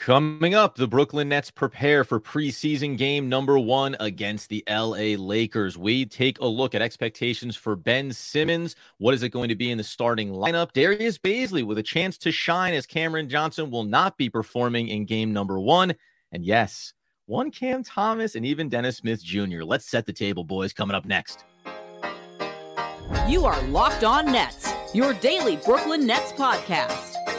Coming up, the Brooklyn Nets prepare for preseason game number one against the LA Lakers. We take a look at expectations for Ben Simmons. What is it going to be in the starting lineup? Darius Bazley with a chance to shine as Cameron Johnson will not be performing in game number one. And yes, one Cam Thomas and even Dennis Smith Jr. Let's set the table, boys, coming up next. You are Locked On Nets, your daily Brooklyn Nets podcast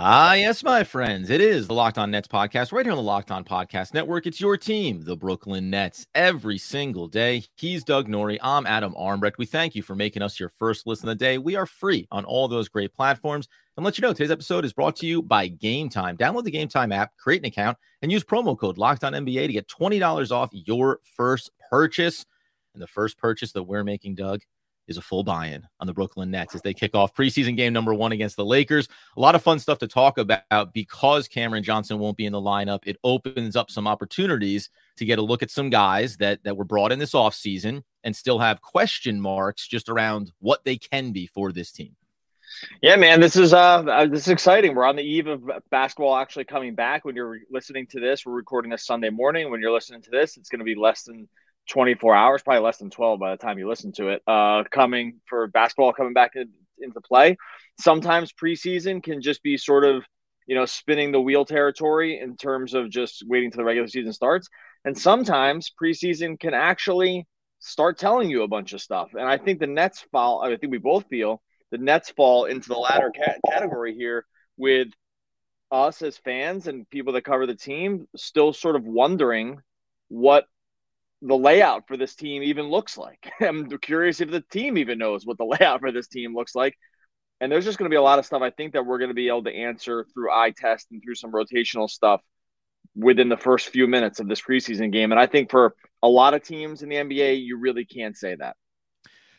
Ah, yes, my friends. It is the Locked On Nets podcast right here on the Locked On Podcast Network. It's your team, the Brooklyn Nets, every single day. He's Doug Norrie. I'm Adam Armbrecht. We thank you for making us your first listen of the day. We are free on all those great platforms. And let you know, today's episode is brought to you by Gametime. Download the Gametime app, create an account, and use promo code Locked On NBA to get $20 off your first purchase. And the first purchase that we're making, Doug, is a full buy-in on the Brooklyn Nets as they kick off preseason game number one against the Lakers. A lot of fun stuff to talk about because Cameron Johnson won't be in the lineup. It opens up some opportunities to get a look at some guys that that were brought in this offseason and still have question marks just around what they can be for this team. Yeah, man, this is uh, uh this is exciting. We're on the eve of basketball actually coming back. When you're listening to this, we're recording this Sunday morning. When you're listening to this, it's going to be less than 24 hours, probably less than 12 by the time you listen to it, uh, coming for basketball coming back in, into play. Sometimes preseason can just be sort of, you know, spinning the wheel territory in terms of just waiting till the regular season starts. And sometimes preseason can actually start telling you a bunch of stuff. And I think the Nets fall, I think we both feel the Nets fall into the latter category here with us as fans and people that cover the team still sort of wondering what the layout for this team even looks like. I'm curious if the team even knows what the layout for this team looks like. And there's just going to be a lot of stuff I think that we're going to be able to answer through eye test and through some rotational stuff within the first few minutes of this preseason game. And I think for a lot of teams in the NBA, you really can't say that.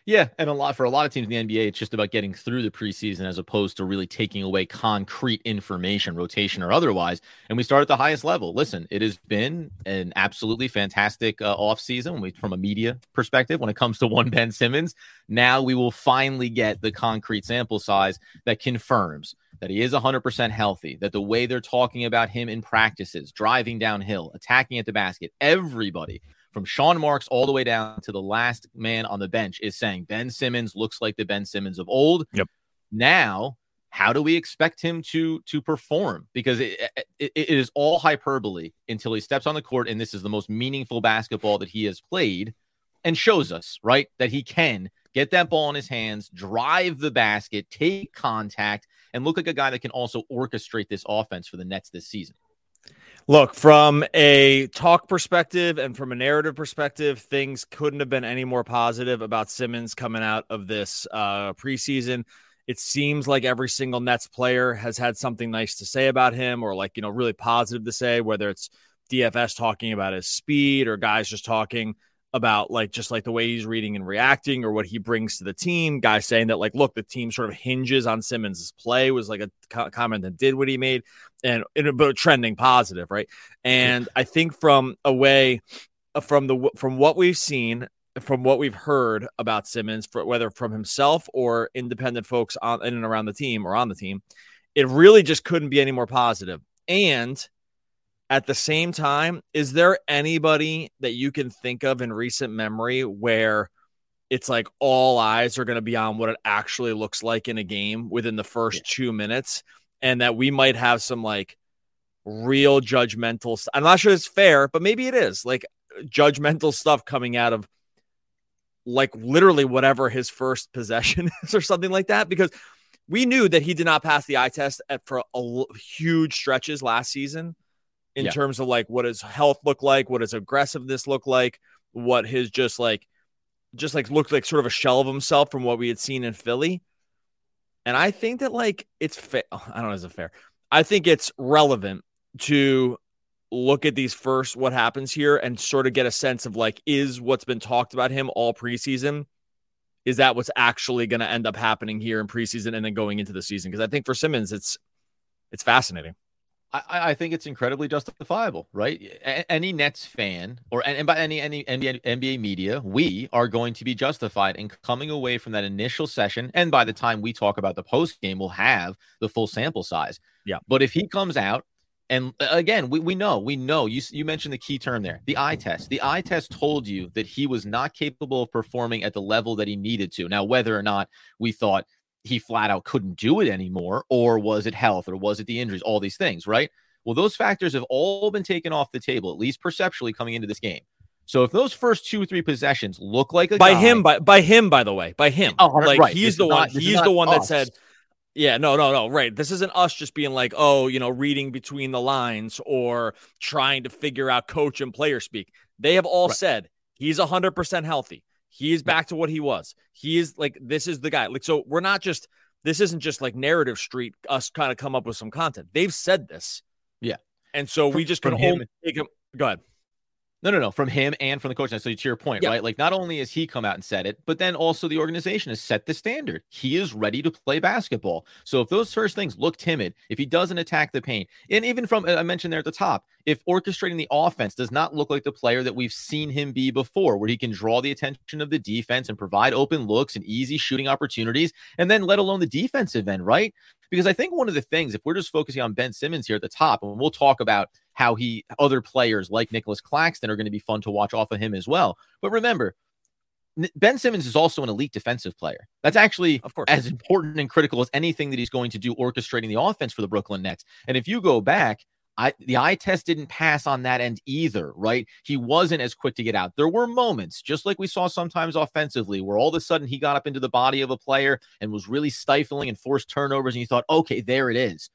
Yeah, and a lot for a lot of teams in the NBA, it's just about getting through the preseason as opposed to really taking away concrete information, rotation or otherwise. And we start at the highest level. Listen, it has been an absolutely fantastic uh, offseason from a media perspective when it comes to one Ben Simmons. Now we will finally get the concrete sample size that confirms that he is 100% healthy, that the way they're talking about him in practices, driving downhill, attacking at the basket, everybody from Sean Marks all the way down to the last man on the bench is saying Ben Simmons looks like the Ben Simmons of old. Yep. Now, how do we expect him to to perform? Because it, it, it is all hyperbole until he steps on the court, and this is the most meaningful basketball that he has played, and shows us right that he can get that ball in his hands, drive the basket, take contact, and look like a guy that can also orchestrate this offense for the Nets this season. Look, from a talk perspective and from a narrative perspective, things couldn't have been any more positive about Simmons coming out of this uh, preseason. It seems like every single Nets player has had something nice to say about him or, like, you know, really positive to say, whether it's DFS talking about his speed or guys just talking about like just like the way he's reading and reacting or what he brings to the team. Guy saying that like, look, the team sort of hinges on Simmons' play was like a co- comment that did what he made, and, but trending positive, right? And I think from a way uh, from the from what we've seen. From what we've heard about Simmons, for, whether from himself or independent folks on in and around the team or on the team, it really just couldn't be any more positive. And at the same time, is there anybody that you can think of in recent memory where it's like all eyes are going to be on what it actually looks like in a game within the first yeah. two minutes, and that we might have some like real judgmental. I'm not sure it's fair, but maybe it is like judgmental stuff coming out of like literally whatever his first possession is or something like that because we knew that he did not pass the eye test at, for a, huge stretches last season in yeah. terms of like what his health look like, what his aggressiveness look like, what his just like just like looked like sort of a shell of himself from what we had seen in Philly. And I think that like it's fair. I don't know, is it fair? I think it's relevant to look at these first what happens here and sort of get a sense of like is what's been talked about him all preseason is that what's actually going to end up happening here in preseason and then going into the season because I think for Simmons it's it's fascinating. I, I, think it's incredibly justifiable, right? A- any Nets fan or and by any any NBA, NBA media, we are going to be justified in coming away from that initial session. And by the time we talk about the post game, we'll have the full sample size. Yeah. But if he comes out and again, we, we know, we know you you mentioned the key term there, the eye test. The eye test told you that he was not capable of performing at the level that he needed to. Now, whether or not we thought he flat out couldn't do it anymore, or was it health, or was it the injuries, all these things, right? Well, those factors have all been taken off the table, at least perceptually coming into this game. So if those first two or three possessions look like a by guy, him, by by him, by the way, by him, oh, like right. he's this the one, not, he's the one us. that said, yeah, no, no, no, right. This isn't us just being like, oh, you know, reading between the lines or trying to figure out coach and player speak. They have all right. said he's hundred percent healthy. He is back to what he was. He is like this is the guy. Like so, we're not just this isn't just like narrative street, us kind of come up with some content. They've said this. Yeah. And so from, we just can only take him. Go ahead. No, no, no. From him and from the coach. So to your point, right? Like not only has he come out and said it, but then also the organization has set the standard. He is ready to play basketball. So if those first things look timid, if he doesn't attack the paint, and even from I mentioned there at the top, if orchestrating the offense does not look like the player that we've seen him be before, where he can draw the attention of the defense and provide open looks and easy shooting opportunities, and then let alone the defensive end, right? Because I think one of the things, if we're just focusing on Ben Simmons here at the top, and we'll talk about how he other players like Nicholas Claxton are going to be fun to watch off of him as well. But remember, Ben Simmons is also an elite defensive player. That's actually of course. as important and critical as anything that he's going to do orchestrating the offense for the Brooklyn Nets. And if you go back, I, the eye test didn't pass on that end either, right? He wasn't as quick to get out. There were moments, just like we saw sometimes offensively, where all of a sudden he got up into the body of a player and was really stifling and forced turnovers. And you thought, okay, there it is.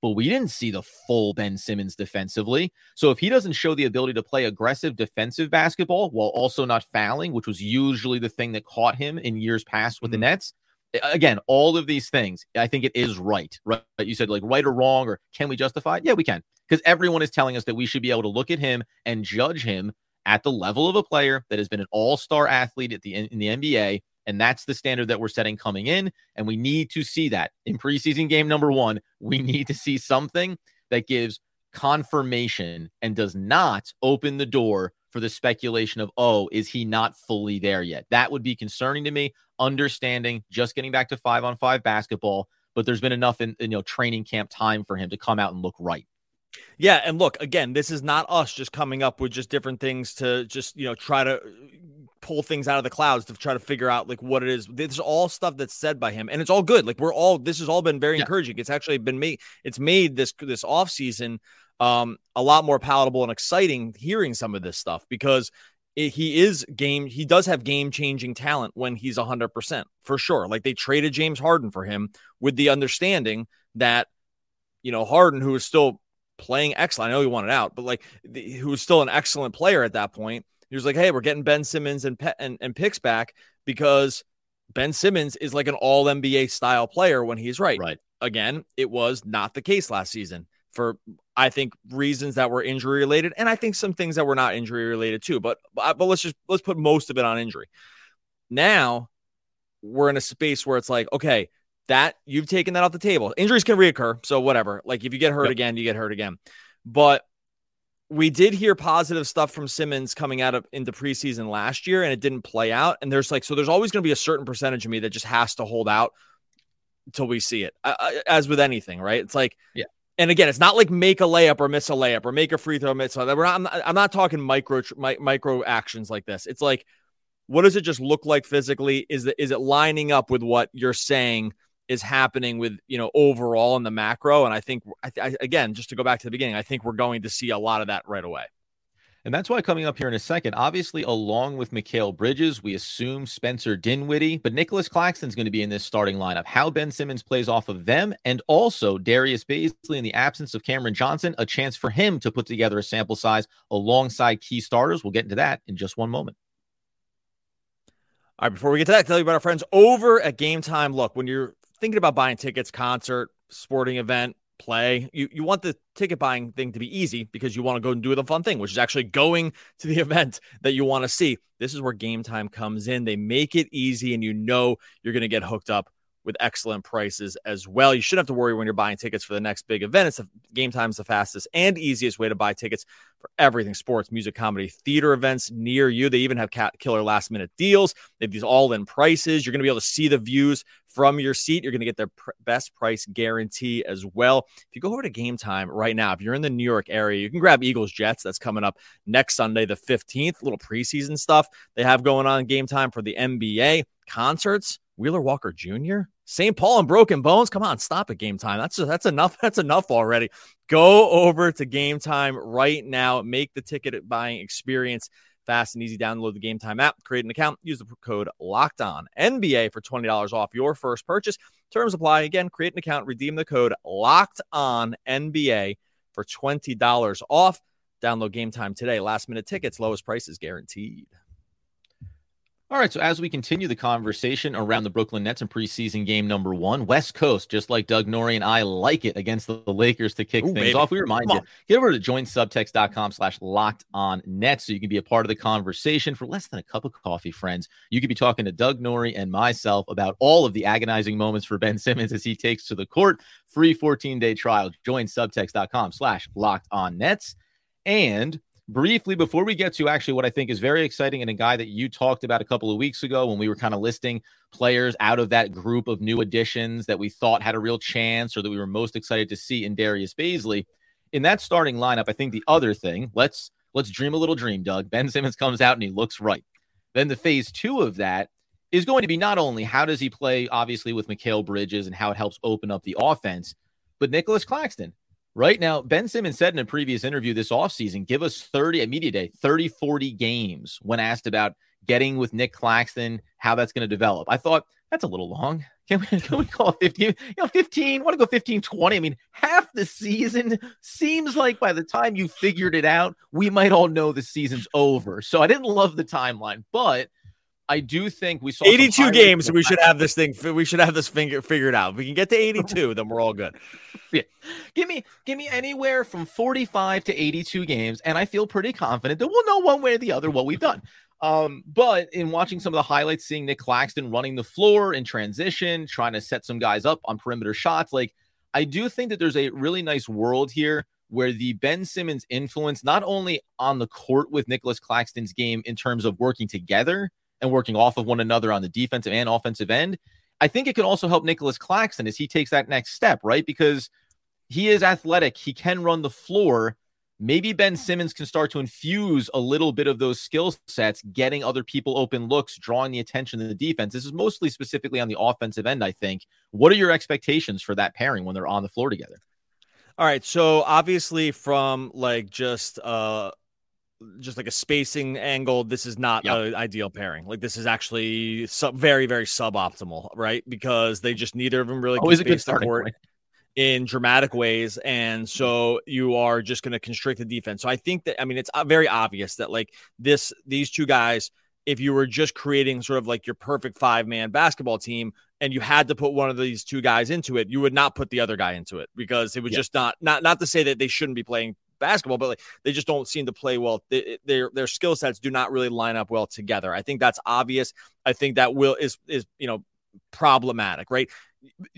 But we didn't see the full Ben Simmons defensively. So if he doesn't show the ability to play aggressive defensive basketball while also not fouling, which was usually the thing that caught him in years past with mm-hmm. the Nets, again, all of these things, I think it is right. Right? You said like right or wrong, or can we justify it? Yeah, we can because everyone is telling us that we should be able to look at him and judge him at the level of a player that has been an all-star athlete at the in the NBA and that's the standard that we're setting coming in and we need to see that. In preseason game number 1 we need to see something that gives confirmation and does not open the door for the speculation of oh is he not fully there yet? That would be concerning to me understanding just getting back to 5 on 5 basketball but there's been enough in you know training camp time for him to come out and look right. Yeah, and look, again, this is not us just coming up with just different things to just, you know, try to pull things out of the clouds to try to figure out like what it is. This is all stuff that's said by him and it's all good. Like we're all this has all been very yeah. encouraging. It's actually been made it's made this this off season um a lot more palatable and exciting hearing some of this stuff because it, he is game he does have game changing talent when he's 100% for sure. Like they traded James Harden for him with the understanding that you know Harden who is still playing excellent. I know he wanted out, but like the, who was still an excellent player at that point. He was like, "Hey, we're getting Ben Simmons and Pe- and, and picks back because Ben Simmons is like an All NBA style player when he's right." Right. Again, it was not the case last season for I think reasons that were injury related, and I think some things that were not injury related too. But uh, but let's just let's put most of it on injury. Now we're in a space where it's like, okay, that you've taken that off the table. Injuries can reoccur, so whatever. Like if you get hurt yep. again, you get hurt again. But we did hear positive stuff from Simmons coming out of into preseason last year, and it didn't play out. And there's like so there's always going to be a certain percentage of me that just has to hold out until we see it. Uh, as with anything, right? It's like yeah. And again, it's not like make a layup or miss a layup or make a free throw miss. So we're not, I'm not, I'm not talking micro micro actions like this. It's like, what does it just look like physically? Is it is it lining up with what you're saying? Is happening with you know overall in the macro and i think I, I, again just to go back to the beginning i think we're going to see a lot of that right away and that's why coming up here in a second, obviously, along with Mikal Bridges, we assume Spencer Dinwiddie, but Nicholas Claxton's going to be in this starting lineup. How Ben Simmons plays off of them, and also Darius Bazley in the absence of Cameron Johnson, a chance for him to put together a sample size alongside key starters. We'll get into that in just one moment. All right, before we get to that, tell you about our friends over at Gametime. Look, when you're thinking about buying tickets, concert, sporting event, play, you, you want the ticket buying thing to be easy because you want to go and do the fun thing, which is actually going to the event that you want to see. This is where Gametime comes in. They make it easy and you know you're going to get hooked up with excellent prices as well. You shouldn't have to worry when you're buying tickets for the next big event. It's a, Gametime's the fastest and easiest way to buy tickets for everything sports, music, comedy, theater events near you. They even have cat killer last minute deals. They have these all in prices. You're going to be able to see the views from your seat. You're going to get their pr- best price guarantee as well. If you go over to Gametime right now, if you're in the New York area, you can grab Eagles Jets. That's coming up next Sunday, the 15th. Little preseason stuff they have going on Gametime for the NBA concerts. Wheeler Walker Jr., St. Paul and Broken Bones. Come on, stop at Gametime. That's that's enough. That's enough already. Go over to Gametime right now. Make the ticket buying experience fast and easy. Download the Gametime app, create an account, use the code Locked On NBA for twenty dollars off your first purchase. Terms apply. Again, create an account, redeem the code Locked On NBA for twenty dollars off. Download Gametime today. Last minute tickets, lowest prices guaranteed. All right, so as we continue the conversation around the Brooklyn Nets and preseason game number one, West Coast, just like Doug Norrie and I like it against the, Lakers to kick Ooh, things baby. off. We remind you, get over to joinsubtext.com slash locked on net so you can be a part of the conversation for less than a cup of coffee, friends. You could be talking to Doug Norrie and myself about all of the agonizing moments for Ben Simmons as he takes to the court. Free 14-day trial. Join subtext.com slash locked on nets. And briefly before we get to actually what I think is very exciting and a guy that you talked about a couple of weeks ago when we were kind of listing players out of that group of new additions that we thought had a real chance or that we were most excited to see in Darius Bazley. In that starting lineup, I think the other thing, let's let's dream a little dream, Doug. Ben Simmons comes out and he looks right. Then the phase two of that is going to be not only how does he play, obviously, with Mikal Bridges and how it helps open up the offense, but Nicholas Claxton. Right now, Ben Simmons said in a previous interview this offseason, give us 30 at media day, 30, 40 games when asked about getting with Nick Claxton, how that's going to develop. I thought that's a little long. Can we, can we call it 15? You know, 15, want to go 15, 20. I mean, half the season seems like by the time you figured it out, we might all know the season's over. So I didn't love the timeline, but I do think we saw 82 games. We should have this thing. We should have this finger figured out. If we can get to 82, then we're all good. Yeah. Give me, give me anywhere from 45 to 82 games, and I feel pretty confident that we'll know one way or the other what we've done. Um, but in watching some of the highlights, seeing Nick Claxton running the floor in transition, trying to set some guys up on perimeter shots, like I do think that there's a really nice world here where the Ben Simmons influence, not only on the court with Nicholas Claxton's game in terms of working together and working off of one another on the defensive and offensive end. I think it could also help Nicholas Claxton as he takes that next step, right? Because he is athletic, he can run the floor. Maybe Ben Simmons can start to infuse a little bit of those skill sets, getting other people open looks, drawing the attention of the defense. This is mostly specifically on the offensive end, I think. What are your expectations for that pairing when they're on the floor together? All right. So obviously, from like just uh just like a spacing angle, this is not yep. an ideal pairing. Like this is actually sub, very, very suboptimal, right? Because they just neither of them really always a good starting point. in dramatic ways, and so you are just going to constrict the defense. So I think that I mean it's uh, very obvious that like this these two guys, if you were just creating sort of like your perfect five man basketball team, and you had to put one of these two guys into it, you would not put the other guy into it because it would just not not not to say that they shouldn't be playing basketball, but like they just don't seem to play well. They, their their skill sets do not really line up well together. I think that's obvious. I think that will is is you know problematic, right?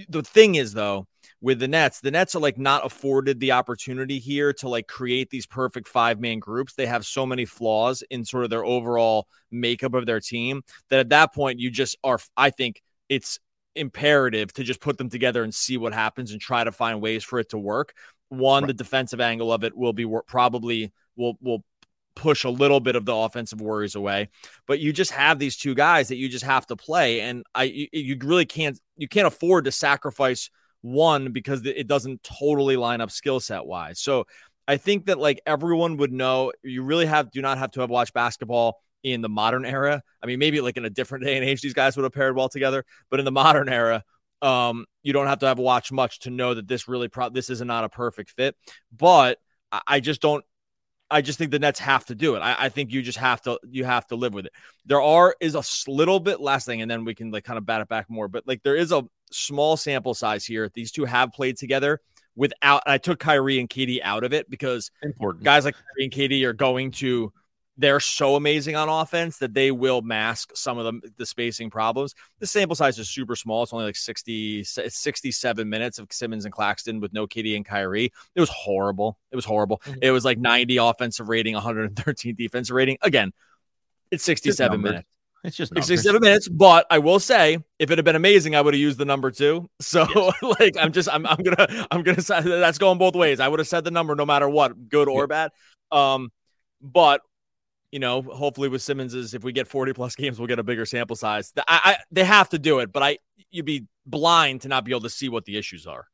The thing is though, with the Nets, the Nets are like not afforded the opportunity here to like create these perfect five man groups. They have so many flaws in sort of their overall makeup of their team that at that point you just are. I think it's imperative to just put them together and see what happens and try to find ways for it to work one, right. the defensive angle of it will be probably will will push a little bit of the offensive worries away. But you just have these two guys that you just have to play, and I you, you really can't you can't afford to sacrifice one because it doesn't totally line up skill set wise. So I think that like everyone would know, you really have do not have to have watched basketball in the modern era. I mean, maybe like in a different day and age, these guys would have paired well together, but in the modern era, um, you don't have to have watched much to know that this really pro- this is not a perfect fit. But I, I just don't. I just think the Nets have to do it. I, I, think you just have to you have to live with it. There are is a little bit last thing, and then we can like kind of bat it back more. But like there is a small sample size here. These two have played together without. I took Kyrie and Katie out of it because important guys like Kyrie and Katie are going to they're so amazing on offense that they will mask some of the, the spacing problems. The sample size is super small. It's only like 60, 67 minutes of Simmons and Claxton with no KD and Kyrie. It was horrible. It was horrible. Mm-hmm. It was like 90 offensive rating, 113 defensive rating. Again, it's 67 minutes. It's just numbers. 67 minutes, but I will say, if it had been amazing, I would have used the number two. So, yes. like, I'm just, I'm, I'm gonna, I'm gonna say that's going both ways. I would have said the number no matter what, good or yeah. bad. Um, but you know, hopefully with Simmons is if we get 40 plus games, we'll get a bigger sample size. I, I, they have to do it, but I you'd be blind to not be able to see what the issues are.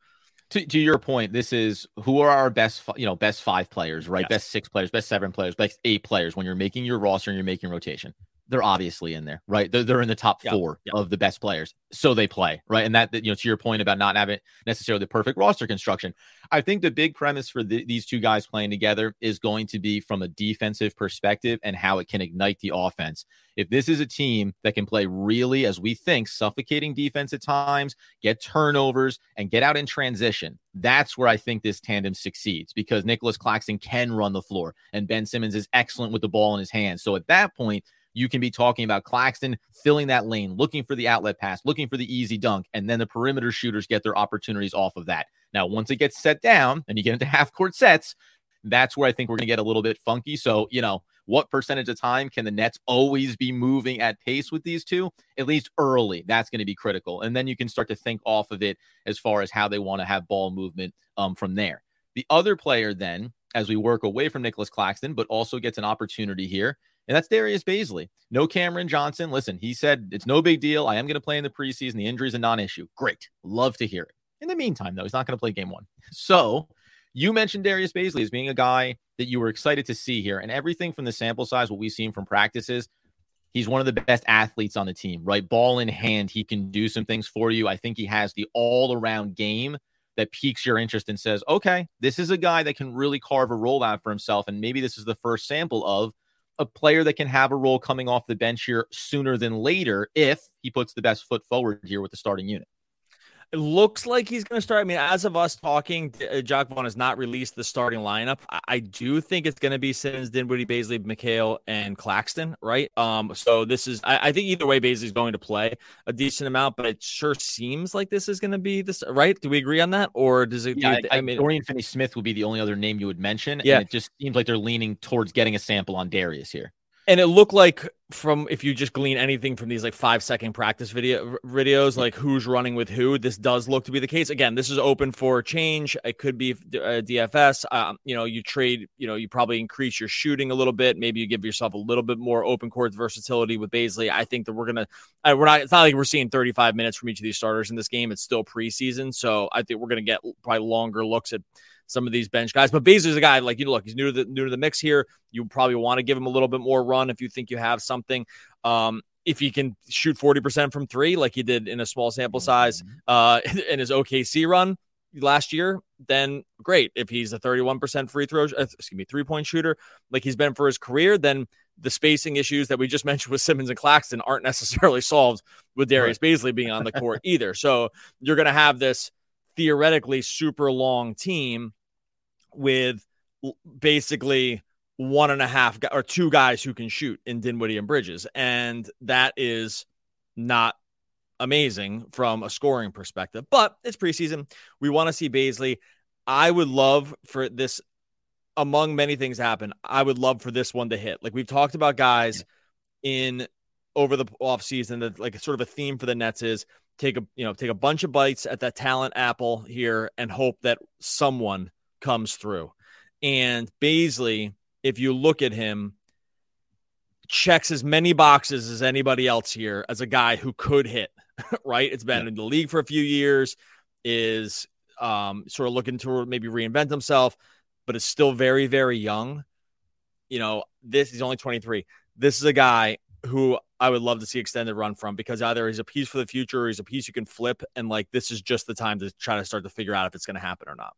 To, to your point, this is who are our best, you know, best five players, right? Yes. Best six players, best seven players, best eight players. When you're making your roster and you're making rotation, they're obviously in there, right? They're, they're in the top four of the best players. So they play, right? And that, you know, to your point about not having necessarily the perfect roster construction, I think the big premise for the, these two guys playing together is going to be from a defensive perspective and how it can ignite the offense. If this is a team that can play really, as we think, suffocating defense at times, get turnovers, and get out in transition, that's where I think this tandem succeeds because Nicholas Claxton can run the floor and Ben Simmons is excellent with the ball in his hands. So at that point, you can be talking about Claxton filling that lane, looking for the outlet pass, looking for the easy dunk, and then the perimeter shooters get their opportunities off of that. Now, once it gets set down and you get into half court sets, that's where I think we're going to get a little bit funky. So, you know, what percentage of time can the Nets always be moving at pace with these two? At least early, that's going to be critical. And then you can start to think off of it as far as how they want to have ball movement um, from there. The other player, then, as we work away from Nicholas Claxton, but also gets an opportunity here, and that's Darius Bazley. No Cameron Johnson. Listen, he said it's no big deal. I am going to play in the preseason. The injury is a non issue. Great. Love to hear it. In the meantime, though, he's not going to play game one. So you mentioned Darius Bazley as being a guy that you were excited to see here. And everything from the sample size, what we've seen from practices, he's one of the best athletes on the team, right? Ball in hand, he can do some things for you. I think he has the all around game that piques your interest and says, okay, this is a guy that can really carve a role out for himself. And maybe this is the first sample of a player that can have a role coming off the bench here sooner than later if he puts the best foot forward here with the starting unit. It looks like he's going to start. I mean, as of us talking, uh, Jacque Vaughn has not released the starting lineup. I, I do think it's going to be Simmons, Dinwiddie, Bazley, Mikal, and Claxton, right? Um, so this is, I, I think either way, Bazley's going to play a decent amount, but it sure seems like this is going to be this, right? Do we agree on that, or does it? Yeah, do, I, I, mean, Dorian Finney-Smith would be the only other name you would mention. Yeah, it just seems like they're leaning towards getting a sample on Darius here and it looked like from if you just glean anything from these like five second practice video videos like who's running with who this does look to be the case. Again this is open for change. It could be uh, dfs um, you know you trade you know you probably increase your shooting a little bit. Maybe you give yourself a little bit more open court versatility with Bazley. i think that we're gonna uh, we're not it's not like we're seeing 35 minutes from each of these starters in this game. It's still preseason. So i think we're gonna get probably longer looks at some of these bench guys. But Bazley's a guy like you know, look, he's new to the new to the mix here. You probably want to give him a little bit more run if you think you have something. Um, if he can shoot 40% from three, like he did in a small sample size mm-hmm. uh, in his OKC run last year, then great. If he's a 31% free throw, uh, excuse me, three point shooter, like he's been for his career, then the spacing issues that we just mentioned with Simmons and Claxton aren't necessarily solved with Darius right. Bazley being on the court either. So you're going to have this theoretically super long team with basically one and a half or two guys who can shoot in Dinwiddie and Bridges. And that is not amazing from a scoring perspective, but it's preseason. We want to see Bazley. I would love for this, among many things happen, I would love for this one to hit. Like we've talked about guys in over the offseason that like sort of a theme for the Nets is take a you know take a bunch of bites at that talent apple here and hope that someone comes through. And Bazley, if you look at him, checks as many boxes as anybody else here as a guy who could hit, right? It's been yeah. in the league for a few years, is um, sort of looking to maybe reinvent himself, but is still very, very young. You know, this is only 23. This is a guy who I would love to see extended run from because either he's a piece for the future or he's a piece you can flip. And like, this is just the time to try to start to figure out if it's going to happen or not.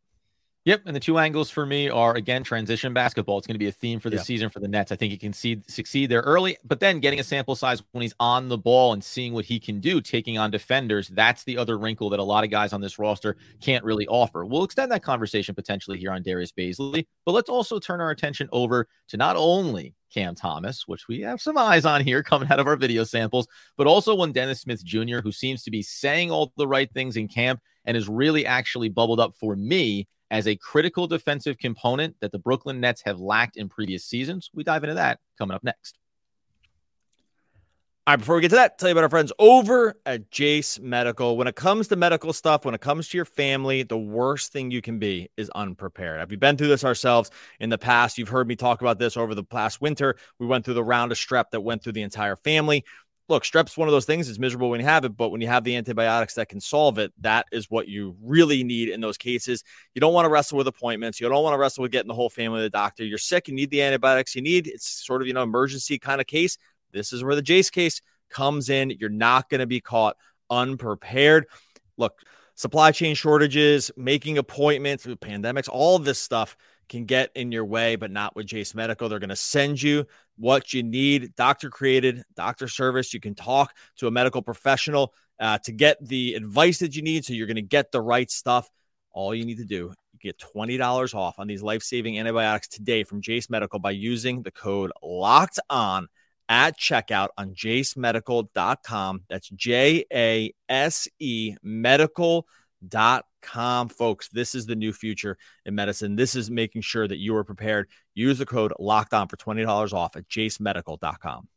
Yep, and the two angles for me are again transition basketball. It's going to be a theme for the yeah. season for the Nets. I think he can see, succeed there early, but then getting a sample size when he's on the ball and seeing what he can do, taking on defenders. That's the other wrinkle that a lot of guys on this roster can't really offer. We'll extend that conversation potentially here on Darius Bazley, but let's also turn our attention over to not only Cam Thomas, which we have some eyes on here coming out of our video samples, but also one Dennis Smith Jr., who seems to be saying all the right things in camp and is really actually bubbled up for me as a critical defensive component that the Brooklyn Nets have lacked in previous seasons. We dive into that coming up next. All right, before we get to that, tell you about our friends over at Jase Medical. When it comes to medical stuff, when it comes to your family, the worst thing you can be is unprepared. Have we been through this ourselves in the past? You've heard me talk about this over the past winter. We went through the round of strep that went through the entire family look, strep's one of those things. It's miserable when you have it, but when you have the antibiotics that can solve it, that is what you really need in those cases. You don't want to wrestle with appointments. You don't want to wrestle with getting the whole family to the doctor. You're sick. You need the antibiotics you need. It's sort of, you know, emergency kind of case. This is where the Jase case comes in. You're not going to be caught unprepared. Look, supply chain shortages, making appointments, pandemics, all this stuff can get in your way, but not with Jase Medical. They're going to send you what you need, doctor created, doctor service. You can talk to a medical professional uh, to get the advice that you need. So you're going to get the right stuff. All you need to do, get $20 off on these life saving antibiotics today from Jase Medical by using the code locked on at checkout on jasemedical.com. That's J A S E medical.com com, folks. This is the new future in medicine. This is making sure that you are prepared. Use the code locked on for $20 off at jasemedical.com.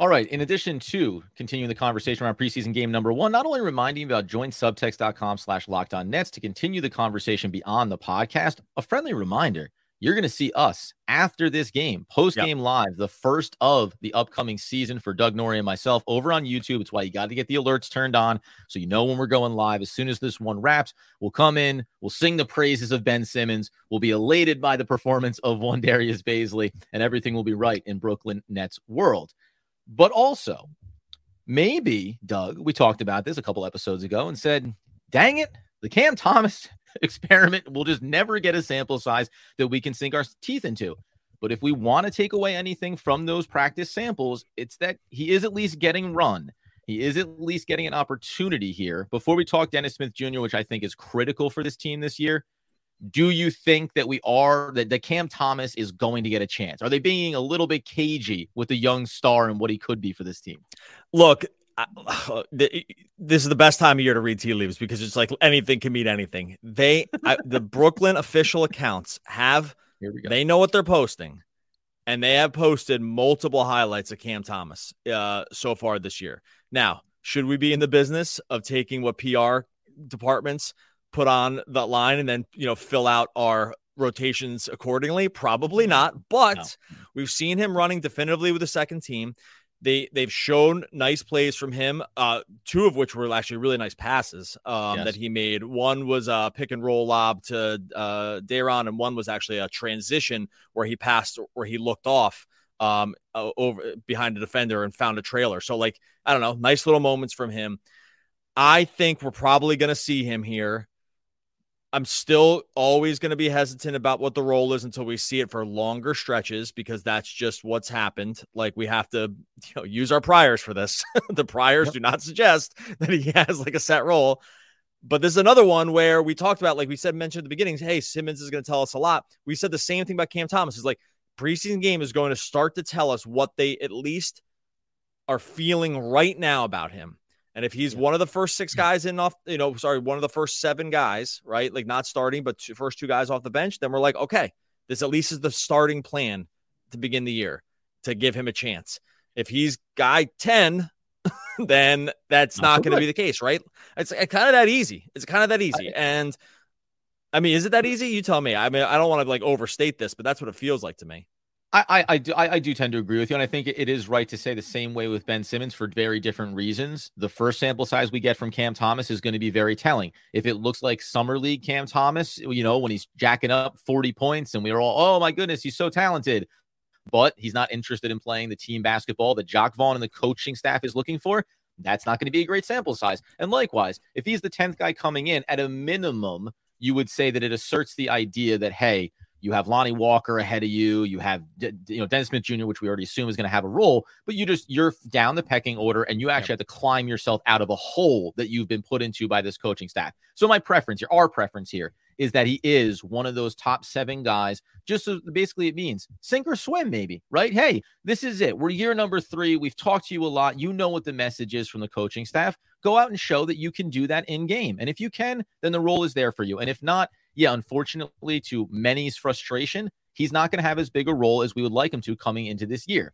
All right. In addition to continuing the conversation around preseason game number one, not only reminding you about joinsubtext.com slash locked on nets to continue the conversation beyond the podcast, a friendly reminder you're going to see us after this game, post game yep. live, the first of the upcoming season for Doug Norrie and myself over on YouTube. It's why you got to get the alerts turned on so you know when we're going live. As soon as this one wraps, we'll come in, we'll sing the praises of Ben Simmons, we'll be elated by the performance of one Darius Bazley, and everything will be right in Brooklyn Nets world. But also, maybe, Doug, we talked about this a couple episodes ago and said, dang it, the Cam Thomas experiment. We'll just never get a sample size that we can sink our teeth into. But if we want to take away anything from those practice samples, it's that he is at least getting run. He is at least getting an opportunity here. Before we talk Dennis Smith Jr., which I think is critical for this team this year, do you think that we are that, that Cam Thomas is going to get a chance? Are they being a little bit cagey with the young star and what he could be for this team? Look, this is the best time of year to read tea leaves because it's like anything can mean anything. They, I, the Brooklyn official accounts have, they know what they're posting, and they have posted multiple highlights of Cam Thomas uh, so far this year. Now, should we be in the business of taking what PR departments put on the line and then you know fill out our rotations accordingly? Probably not, but no. we've seen him running definitively with the second team. They they've shown nice plays from him. Uh, two of which were actually really nice passes um, yes. that he made. One was a pick and roll lob to uh, Day'Ron, and one was actually a transition where he passed where he looked off um, over behind the defender and found a trailer. So like I don't know, nice little moments from him. I think we're probably going to see him here I'm still always going to be hesitant about what the role is until we see it for longer stretches because that's just what's happened. Like we have to you know, use our priors for this. the priors do not suggest that he has like a set role. But this is another one where we talked about, like we said, mentioned at the beginning, hey, Simmons is going to tell us a lot. We said the same thing about Cam Thomas. Is like preseason game is going to start to tell us what they at least are feeling right now about him. And if he's yeah. one of the first six guys in off, you know, sorry, one of the first seven guys, right? Like not starting, but two, first two guys off the bench, then we're like, okay, this at least is the starting plan to begin the year to give him a chance. If he's guy 10, then that's not, not going to be the case, right? It's, it's kind of that easy. It's kind of that easy. And I mean, is it that easy? You tell me. I mean, I don't want to like overstate this, but that's what it feels like to me. I, I, do I, I, do tend to agree with you, and I think it is right to say the same way with Ben Simmons for very different reasons. The first sample size we get from Cam Thomas is going to be very telling. If it looks like summer league Cam Thomas, you know, when he's jacking up forty points, and we are all, oh my goodness, he's so talented, but he's not interested in playing the team basketball that Jacque Vaughn and the coaching staff is looking for. That's not going to be a great sample size. And likewise, if he's the tenth guy coming in, at a minimum, you would say that it asserts the idea that, hey, you have Lonnie Walker ahead of you. You have you know Dennis Smith Jr., which we already assume is going to have a role, but you just you're down the pecking order, and you actually yep. have to climb yourself out of a hole that you've been put into by this coaching staff. So my preference here, our preference here, is that he is one of those top seven guys. Just so basically, it means sink or swim, maybe, right? Hey, this is it. We're year number three. We've talked to you a lot. You know what the message is from the coaching staff. Go out and show that you can do that in game. And if you can, then the role is there for you. And if not, yeah, unfortunately, to many's frustration, he's not going to have as big a role as we would like him to coming into this year.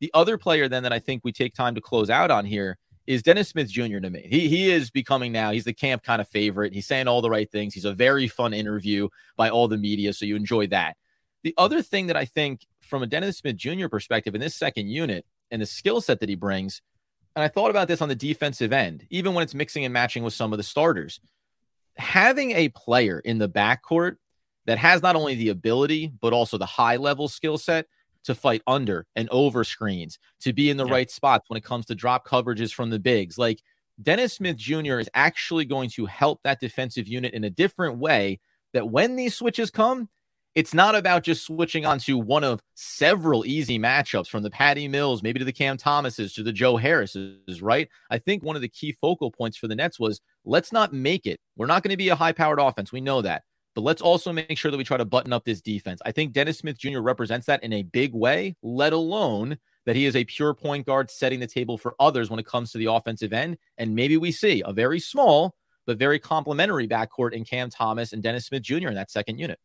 The other player, then, that I think we take time to close out on here is Dennis Smith Jr. to me. He he is becoming now. He's the camp kind of favorite. He's saying all the right things. He's a very fun interview by all the media, so you enjoy that. The other thing that I think from a Dennis Smith Jr. perspective in this second unit and the skill set that he brings, and I thought about this on the defensive end, even when it's mixing and matching with some of the starters, having a player in the backcourt that has not only the ability but also the high level skill set to fight under and over screens, to be in the yeah. right spots when it comes to drop coverages from the bigs. Like Dennis Smith Jr. is actually going to help that defensive unit in a different way that when these switches come, it's not about just switching onto one of several easy matchups from the Patty Mills, maybe to the Cam Thomases, to the Joe Harrises, right? I think one of the key focal points for the Nets was let's not make it. We're not going to be a high powered offense. We know that. But let's also make sure that we try to button up this defense. I think Dennis Smith Jr. represents that in a big way, let alone that he is a pure point guard setting the table for others when it comes to the offensive end. And maybe we see a very small, but very complementary backcourt in Cam Thomas and Dennis Smith Jr. in that second unit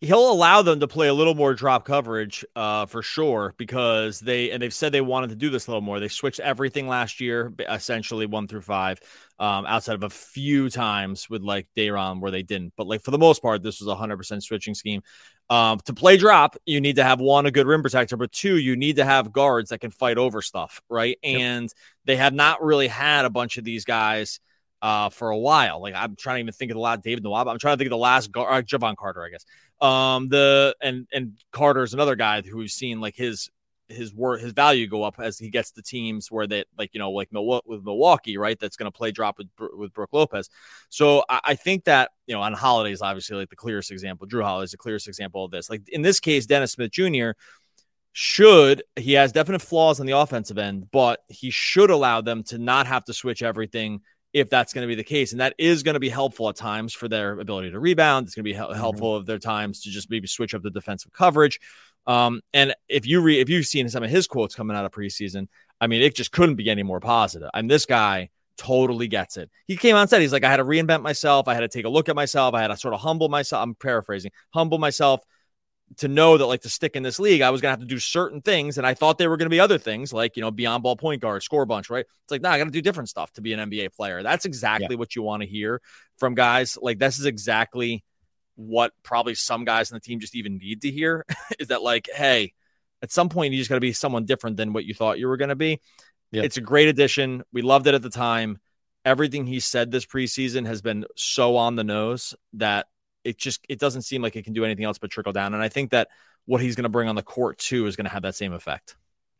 he'll allow them to play a little more drop coverage uh, for sure because they and they've said they wanted to do this a little more. They switched everything last year, essentially one through five, um, outside of a few times with like Day'Ron where they didn't. But like for the most part, this was a hundred percent switching scheme. Um, to play drop, you need to have one a good rim protector, but two, you need to have guards that can fight over stuff, right? Yep. And they have not really had a bunch of these guys uh, for a while. Like I'm trying to even think of the last David Nwaba. I'm trying to think of the last guard, uh, Jevon Carter, I guess. Um, the and and Carter is another guy who we've seen like his his work his value go up as he gets the teams where they like you know like with Milwaukee right that's going to play drop with with Brook Lopez. So I, I, think that you know on holidays obviously like the clearest example. Jrue Holiday is the clearest example of this. Like in this case, Dennis Smith Jr. should he has definite flaws on the offensive end, but he should allow them to not have to switch everything if that's going to be the case. And that is going to be helpful at times for their ability to rebound. It's going to be mm-hmm. helpful mm-hmm. of their times to just maybe switch up the defensive coverage. Um, and if you read, if you've seen some of his quotes coming out of preseason, I mean, it just couldn't be any more positive. I mean, this guy totally gets it. He came on and said, he's like, I had to reinvent myself. I had to take a look at myself. I had to sort of humble myself. I'm paraphrasing, humble myself to know that like to stick in this league, I was gonna have to do certain things, and I thought there were gonna be other things like you know beyond ball point guard, score bunch, right? It's like, nah, I gotta do different stuff to be an NBA player. That's exactly yeah. what you want to hear from guys. Like this is exactly what probably some guys in the team just even need to hear is that like, hey, at some point you just gotta be someone different than what you thought you were gonna be. Yeah. It's a great addition. We loved it at the time. Everything he said this preseason has been so on the nose that it just it doesn't seem like it can do anything else but trickle down. And I think that what he's going to bring on the court too is going to have that same effect.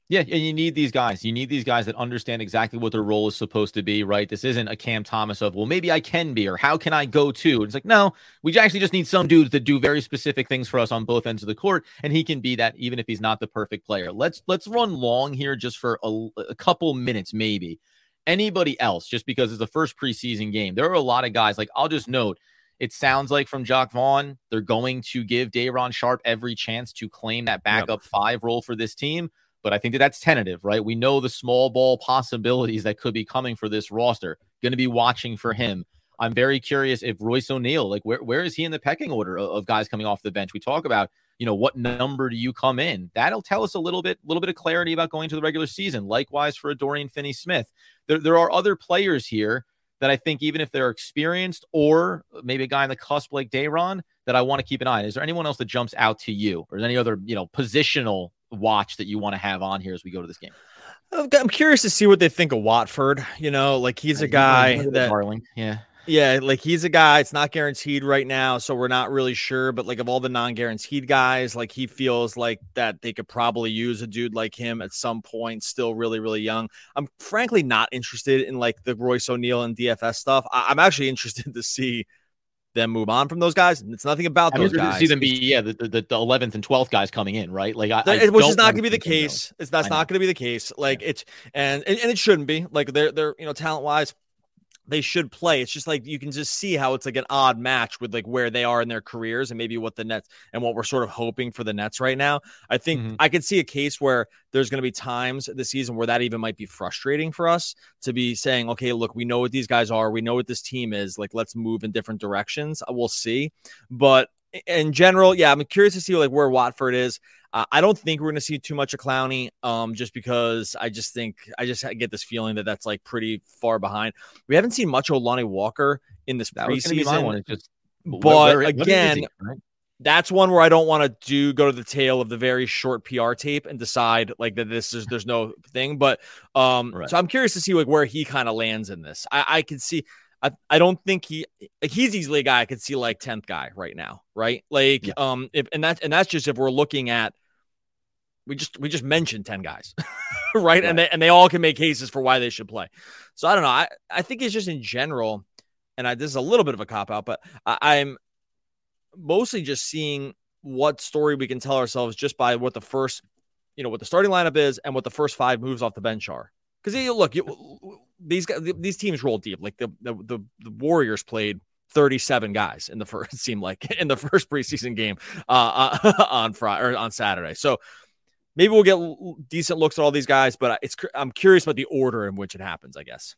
Yeah, and you need these guys. You need these guys that understand exactly what their role is supposed to be, right? This isn't a Cam Thomas of, well, maybe I can be, or how can I go to? It's like, no, we actually just need some dudes that do very specific things for us on both ends of the court, and he can be that even if he's not the perfect player. Let's let's run long here just for a, a couple minutes, maybe. Anybody else, just because it's the first preseason game. There are a lot of guys, like I'll just note it sounds like from Jacque Vaughn, they're going to give Day'Ron Sharpe every chance to claim that backup yep. five role for this team. But I think that that's tentative, right? We know the small ball possibilities that could be coming for this roster. Going to be watching for him. I'm very curious if Royce O'Neale, like where where is he in the pecking order of, of guys coming off the bench? We talk about, you know, what number do you come in? That'll tell us a little bit, a little bit of clarity about going to the regular season. Likewise for a Dorian Finney Smith. There, there are other players here that I think even if they're experienced or maybe a guy on the cusp like Day'Ron, that I want to keep an eye on. Is there anyone else that jumps out to you, or any other you know positional watch that you want to have on here as we go to this game? I'm curious to see what they think of Watford. You know, like he's a guy that darling, yeah. Yeah, like he's a guy. It's not guaranteed right now, so we're not really sure. But like of all the non-guaranteed guys, like he feels like that they could probably use a dude like him at some point. Still really, really young. I'm frankly not interested in like the Royce O'Neale and DFS stuff. I- I'm actually interested to see them move on from those guys. It's nothing about I those guys. See them be yeah the the eleventh and twelfth guys coming in right like I, That- I which is not going to be the case. It's that's not going to be the case. Like it's and, and and it shouldn't be. Like they're they're you know talent wise, they should play. It's just like you can just see how it's like an odd match with like where they are in their careers and maybe what the Nets and what we're sort of hoping for the Nets right now. I think Mhm. I could see a case where there's going to be times this season where that even might be frustrating for us to be saying, okay, look, we know what these guys are, we know what this team is. Like, let's move in different directions. We'll see, but in general, yeah, I'm curious to see like where Watford is. Uh, I don't think we're going to see too much of Clowney, um, just because I just think I just get this feeling that that's like pretty far behind. We haven't seen much of Lonnie Walker in this That was gonna be my preseason, one. Just but where- where- again, he, right? that's one where I don't want to do go to the tail of the very short PR tape and decide like that this is there's no thing. But um, Right. so I'm curious to see like where he kind of lands in this. I, I can see. I, I don't think he like he's easily a guy I could see like tenth guy right now, right? Like Yeah. um, if and that's and that's just if we're looking at we just we just mentioned 10 guys right? and they and they all can make cases for why they should play so i don't know i i think it's just in general and i this is a little bit of a cop out but I, i'm mostly just seeing what story we can tell ourselves just by what the first you know what the starting lineup is and what the first five moves off the bench are because look you, these guys these teams roll deep like the, the the the warriors played 37 guys in the first it seemed like in the first preseason game uh, uh on Friday or on Saturday. So maybe we'll get decent looks at all these guys, but it's I'm curious about the order in which it happens, I guess.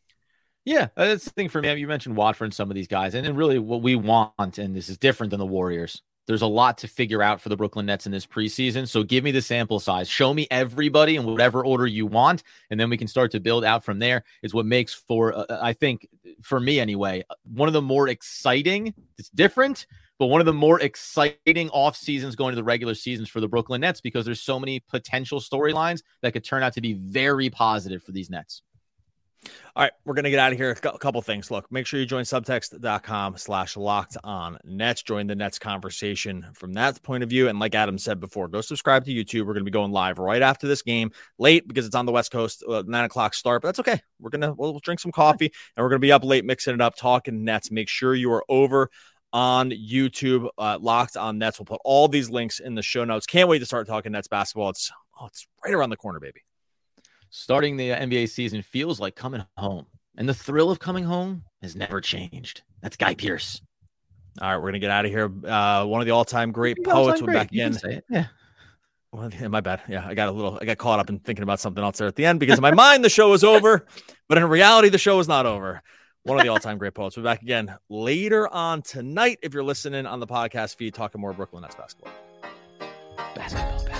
Yeah, that's the thing for me. You mentioned Watford and some of these guys, and then really what we want, and this is different than the Warriors. There's a lot to figure out for the Brooklyn Nets in this preseason. So give me the sample size. Show me everybody in whatever order you want, and then we can start to build out from there. Is what makes for uh, I think for me anyway one of the more exciting. It's different, but one of the more exciting off seasons going to the regular seasons for the Brooklyn Nets because there's so many potential storylines that could turn out to be very positive for these Nets. All right, we're gonna get out of here. A couple things. Look, make sure you join subtext.com slash locked on Nets. Join the Nets conversation from that point of view. And like Adam said before, go subscribe to YouTube. We're gonna be going live right after this game, late because it's on the West Coast, uh, nine o'clock start. But that's okay. We're gonna we'll, we'll drink some coffee and we're gonna be up late, mixing it up, talking Nets. Make sure you are over on YouTube, uh, locked on Nets. We'll put all these links in the show notes. Can't wait to start talking Nets basketball. It's oh, it's right around the corner, baby. Starting the NBA season feels like coming home. And the thrill of coming home has never changed. That's Guy Pierce. All right, we're gonna get out of here. Uh, one of the all-time great You know, it's poets. not We're great. back You can again. say it. Yeah. Well, yeah, my bad. Yeah, I got a little. I got caught up in thinking about something else there at the end because in my mind the show was over, but in reality the show is not over. One of the all-time great poets. We're back again later on tonight. If you're listening on the podcast feed, talking more Brooklyn Nets basketball. Basketball. basketball.